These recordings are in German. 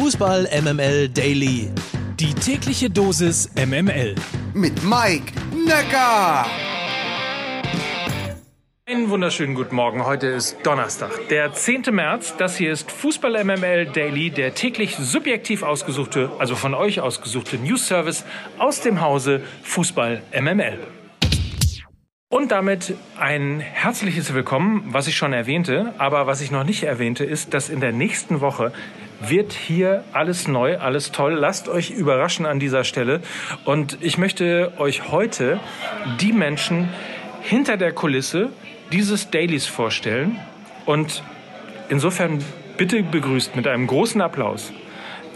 Fußball MML Daily. Die tägliche Dosis MML. Mit Mike Necker. Einen wunderschönen guten Morgen. Heute ist Donnerstag, der 10. März. Das hier ist Fußball MML Daily, der täglich subjektiv ausgesuchte, also von euch ausgesuchte News Service aus dem Hause Fußball MML. Und damit ein herzliches Willkommen, was ich schon erwähnte, aber was ich noch nicht erwähnte, ist, dass in der nächsten Woche wird hier alles neu, alles toll. Lasst euch überraschen an dieser Stelle. Und ich möchte euch heute die Menschen hinter der Kulisse dieses Dailies vorstellen. Und insofern bitte begrüßt mit einem großen Applaus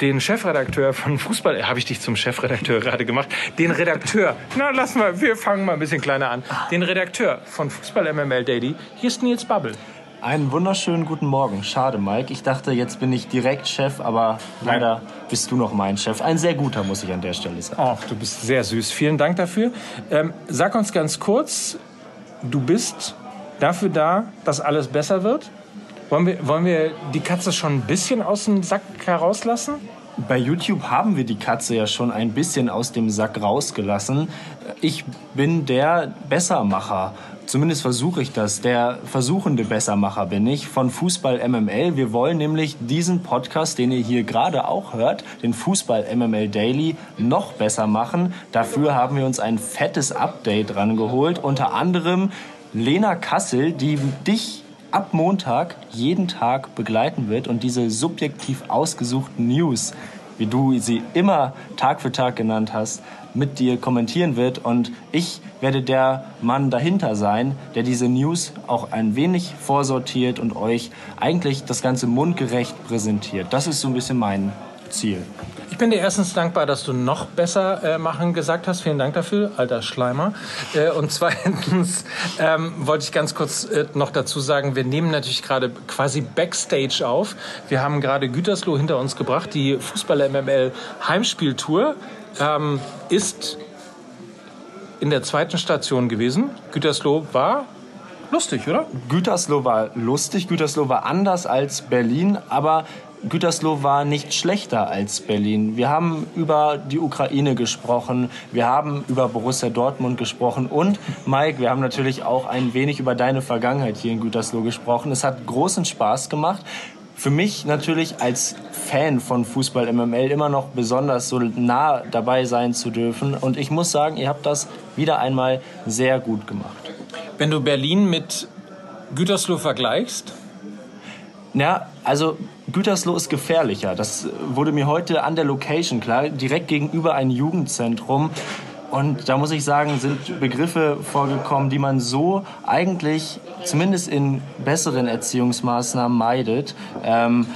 den Chefredakteur von Fußball, habe ich dich zum Chefredakteur gerade gemacht, den Redakteur, na lass mal, wir fangen mal ein bisschen kleiner an, den Redakteur von Fußball MML Daily, hier ist Nils Babbel. Einen wunderschönen guten Morgen. Schade, Mike. Ich dachte, jetzt bin ich direkt Chef, aber leider bist du noch mein Chef. Ein sehr guter, muss ich an der Stelle sagen. Ach, du bist sehr süß. Vielen Dank dafür. Ähm, sag uns ganz kurz, du bist dafür da, dass alles besser wird? Wollen wir, wollen wir die Katze schon ein bisschen aus dem Sack herauslassen? Bei YouTube haben wir die Katze ja schon ein bisschen aus dem Sack rausgelassen. Ich bin der Bessermacher. Zumindest versuche ich das. Der versuchende Bessermacher bin ich von Fußball MML. Wir wollen nämlich diesen Podcast, den ihr hier gerade auch hört, den Fußball MML Daily, noch besser machen. Dafür haben wir uns ein fettes Update rangeholt. Unter anderem Lena Kassel, die dich ab Montag jeden Tag begleiten wird und diese subjektiv ausgesuchten News, wie du sie immer Tag für Tag genannt hast, mit dir kommentieren wird. Und ich werde der Mann dahinter sein, der diese News auch ein wenig vorsortiert und euch eigentlich das Ganze mundgerecht präsentiert. Das ist so ein bisschen mein Ziel. Ich bin dir erstens dankbar, dass du noch besser äh, machen gesagt hast. Vielen Dank dafür, alter Schleimer. Äh, und zweitens ähm, wollte ich ganz kurz äh, noch dazu sagen, wir nehmen natürlich gerade quasi Backstage auf. Wir haben gerade Gütersloh hinter uns gebracht. Die Fußballer-MML Heimspieltour ähm, ist in der zweiten Station gewesen. Gütersloh war lustig, oder? Gütersloh war lustig, Gütersloh war anders als Berlin, aber Gütersloh war nicht schlechter als Berlin. Wir haben über die Ukraine gesprochen, wir haben über Borussia Dortmund gesprochen und Mike, wir haben natürlich auch ein wenig über deine Vergangenheit hier in Gütersloh gesprochen. Es hat großen Spaß gemacht. Für mich natürlich als Fan von Fußball MML immer noch besonders so nah dabei sein zu dürfen. Und ich muss sagen, ihr habt das wieder einmal sehr gut gemacht. Wenn du Berlin mit Gütersloh vergleichst, ja, also Gütersloh ist gefährlicher. Das wurde mir heute an der Location klar. Direkt gegenüber ein Jugendzentrum. Und da muss ich sagen, sind Begriffe vorgekommen, die man so eigentlich zumindest in besseren Erziehungsmaßnahmen meidet. Ähm,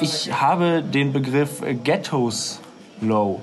ich habe den Begriff Ghettos Low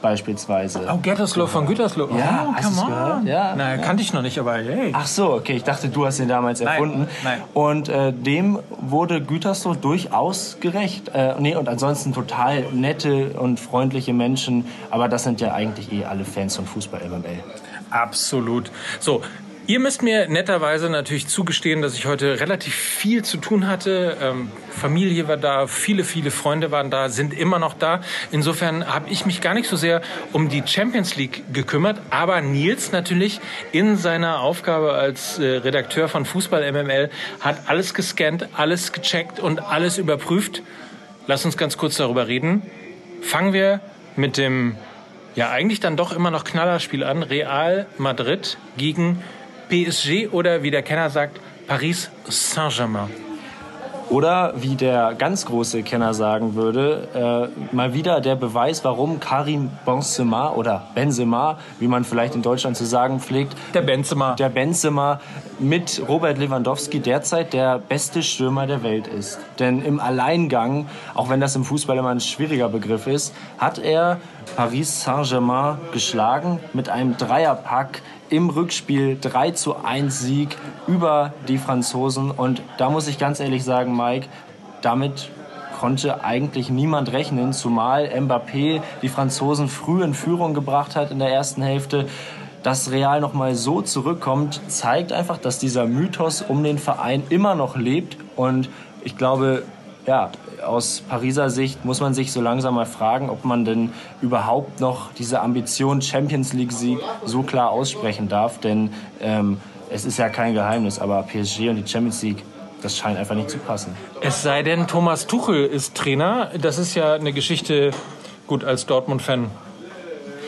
beispielsweise. Oh, Gütersloh von Gütersloh. Ja, oh, hast come on. Ja, Na, ja. kannte ich noch nicht, aber hey. Ach so, okay, ich dachte, du hast ihn damals Nein, erfunden. nein. Und äh, dem wurde Gütersloh durchaus gerecht. Äh, nee, und ansonsten total nette und freundliche Menschen. Aber das sind ja eigentlich eh alle Fans von Fußball MML. Absolut. So. Ihr müsst mir netterweise natürlich zugestehen, dass ich heute relativ viel zu tun hatte. Ähm, Familie war da, viele, viele Freunde waren da, sind immer noch da. Insofern habe ich mich gar nicht so sehr um die Champions League gekümmert, aber Nils natürlich in seiner Aufgabe als äh, Redakteur von Fußball MML hat alles gescannt, alles gecheckt und alles überprüft. Lass uns ganz kurz darüber reden. Fangen wir mit dem ja eigentlich dann doch immer noch Knallerspiel an. Real Madrid gegen PSG oder wie der Kenner sagt, Paris Saint-Germain. Oder wie der ganz große Kenner sagen würde, äh, mal wieder der Beweis, warum Karim Benzema oder Benzema, wie man vielleicht in Deutschland zu sagen pflegt, Der Benzema. der Benzema mit Robert Lewandowski derzeit der beste Stürmer der Welt ist. Denn im Alleingang, auch wenn das im Fußball immer ein schwieriger Begriff ist, hat er Paris Saint-Germain geschlagen mit einem Dreierpack im Rückspiel 3 zu 1 Sieg über die Franzosen. Und da muss ich ganz ehrlich sagen, Mike, damit konnte eigentlich niemand rechnen, zumal Mbappé die Franzosen früh in Führung gebracht hat in der ersten Hälfte. Dass Real noch mal so zurückkommt, zeigt einfach, dass dieser Mythos um den Verein immer noch lebt. Und ich glaube, ja, aus Pariser Sicht muss man sich so langsam mal fragen, ob man denn überhaupt noch diese Ambition Champions League-Sieg so klar aussprechen darf. Denn ähm, es ist ja kein Geheimnis, aber PSG und die Champions League, das scheint einfach nicht zu passen. Es sei denn, Thomas Tuchel ist Trainer. Das ist ja eine Geschichte, gut, als Dortmund-Fan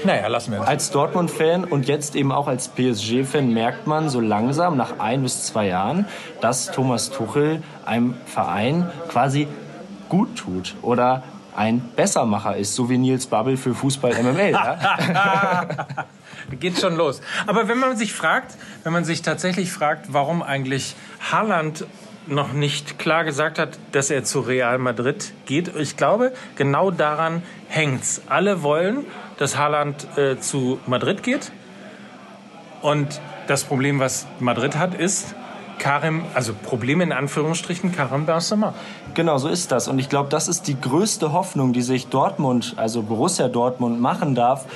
naja, lassen wir das. Als Dortmund-Fan und jetzt eben auch als PSG-Fan merkt man so langsam nach ein bis zwei Jahren, dass Thomas Tuchel einem Verein quasi gut tut oder ein Bessermacher ist, so wie Nils Babbel für Fußball MML. Ja? Geht schon los. Aber wenn man sich fragt, wenn man sich tatsächlich fragt, warum eigentlich Haaland noch nicht klar gesagt hat, dass er zu Real Madrid geht. Ich glaube, genau daran hängt's. Alle wollen, dass Haaland äh, zu Madrid geht. Und das Problem, was Madrid hat, ist Karim, also Probleme in Anführungsstrichen, Karim Benzema. Genau, so ist das. Und ich glaube, das ist die größte Hoffnung, die sich Dortmund, also Borussia Dortmund, machen darf,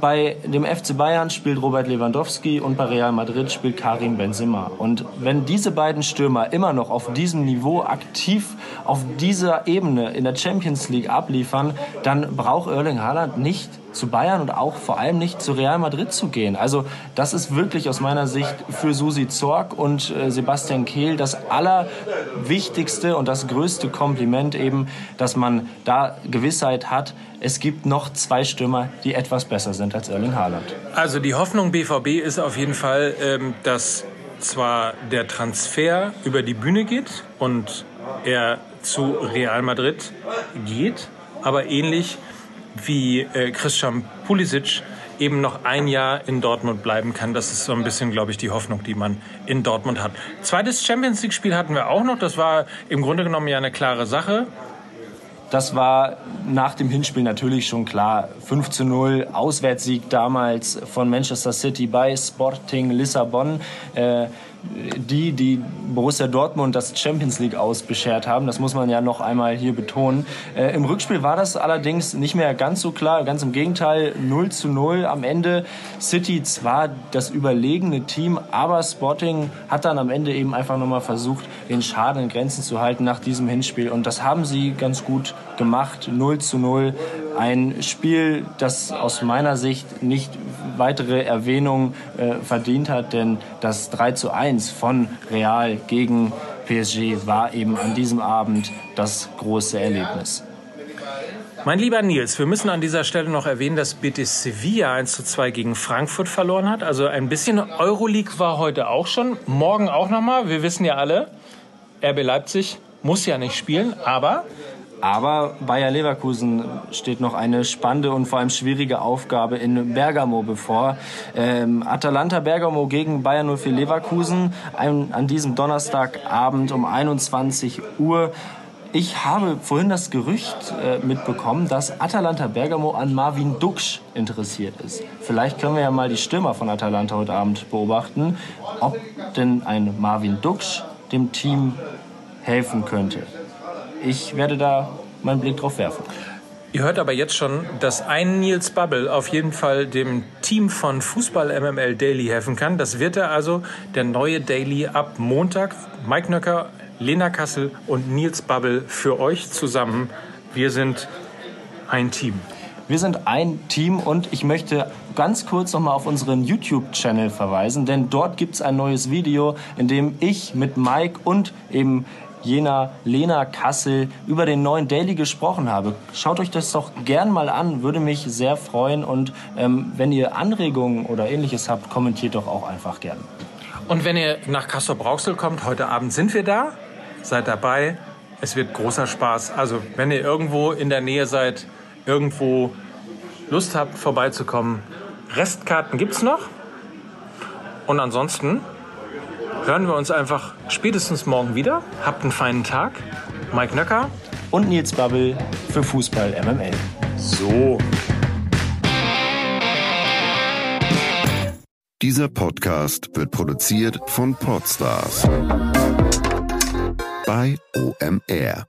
bei dem FC Bayern spielt Robert Lewandowski und bei Real Madrid spielt Karim Benzema. Und wenn diese beiden Stürmer immer noch auf diesem Niveau aktiv auf dieser Ebene in der Champions League abliefern, dann braucht Erling Haaland nicht zu Bayern und auch vor allem nicht zu Real Madrid zu gehen. Also das ist wirklich aus meiner Sicht für Susi Zorg und äh, Sebastian Kehl das allerwichtigste und das größte Kompliment eben, dass man da Gewissheit hat, es gibt noch zwei Stürmer, die etwas besser sind als Erling Haaland. Also die Hoffnung BVB ist auf jeden Fall, ähm, dass zwar der Transfer über die Bühne geht und er zu Real Madrid geht, aber ähnlich wie äh, Christian Pulisic eben noch ein Jahr in Dortmund bleiben kann. Das ist so ein bisschen, glaube ich, die Hoffnung, die man in Dortmund hat. Zweites Champions League-Spiel hatten wir auch noch. Das war im Grunde genommen ja eine klare Sache. Das war nach dem Hinspiel natürlich schon klar. 5 zu 0, Auswärtssieg damals von Manchester City bei Sporting Lissabon. Äh, die, die Borussia Dortmund das Champions League aus beschert haben. Das muss man ja noch einmal hier betonen. Äh, Im Rückspiel war das allerdings nicht mehr ganz so klar. Ganz im Gegenteil, 0 zu 0 am Ende. City zwar das überlegene Team, aber Sporting hat dann am Ende eben einfach nochmal versucht, den Schaden in Grenzen zu halten nach diesem Hinspiel. Und das haben sie ganz gut gemacht. 0 zu 0. Ein Spiel, das aus meiner Sicht nicht weitere Erwähnung äh, verdient hat, denn das 3 zu 1 von Real gegen PSG war eben an diesem Abend das große Erlebnis. Mein lieber Nils, wir müssen an dieser Stelle noch erwähnen, dass Betis Sevilla 1 zu 2 gegen Frankfurt verloren hat. Also ein bisschen Euroleague war heute auch schon. Morgen auch nochmal. Wir wissen ja alle, RB Leipzig muss ja nicht spielen, aber aber Bayer Leverkusen steht noch eine spannende und vor allem schwierige Aufgabe in Bergamo bevor. Ähm, Atalanta Bergamo gegen Bayer 04 Leverkusen ein, an diesem Donnerstagabend um 21 Uhr. Ich habe vorhin das Gerücht äh, mitbekommen, dass Atalanta Bergamo an Marvin Duksch interessiert ist. Vielleicht können wir ja mal die Stürmer von Atalanta heute Abend beobachten, ob denn ein Marvin Duksch dem Team helfen könnte ich werde da meinen Blick drauf werfen. Ihr hört aber jetzt schon, dass ein Nils Bubble auf jeden Fall dem Team von Fußball MML Daily helfen kann. Das wird er also, der neue Daily ab Montag. Mike Nöcker, Lena Kassel und Nils Bubble für euch zusammen. Wir sind ein Team. Wir sind ein Team und ich möchte ganz kurz nochmal auf unseren YouTube-Channel verweisen, denn dort gibt es ein neues Video, in dem ich mit Mike und eben jener Lena Kassel über den neuen Daily gesprochen habe. Schaut euch das doch gern mal an, würde mich sehr freuen. Und ähm, wenn ihr Anregungen oder ähnliches habt, kommentiert doch auch einfach gern. Und wenn ihr nach Castor Brauxel kommt, heute Abend sind wir da. Seid dabei. Es wird großer Spaß. Also, wenn ihr irgendwo in der Nähe seid, irgendwo Lust habt, vorbeizukommen, Restkarten gibt's noch. Und ansonsten hören wir uns einfach spätestens morgen wieder. Habt einen feinen Tag. Mike Nöcker und Nils Babbel für Fußball MML. So. Dieser Podcast wird produziert von Podstars bei OMR.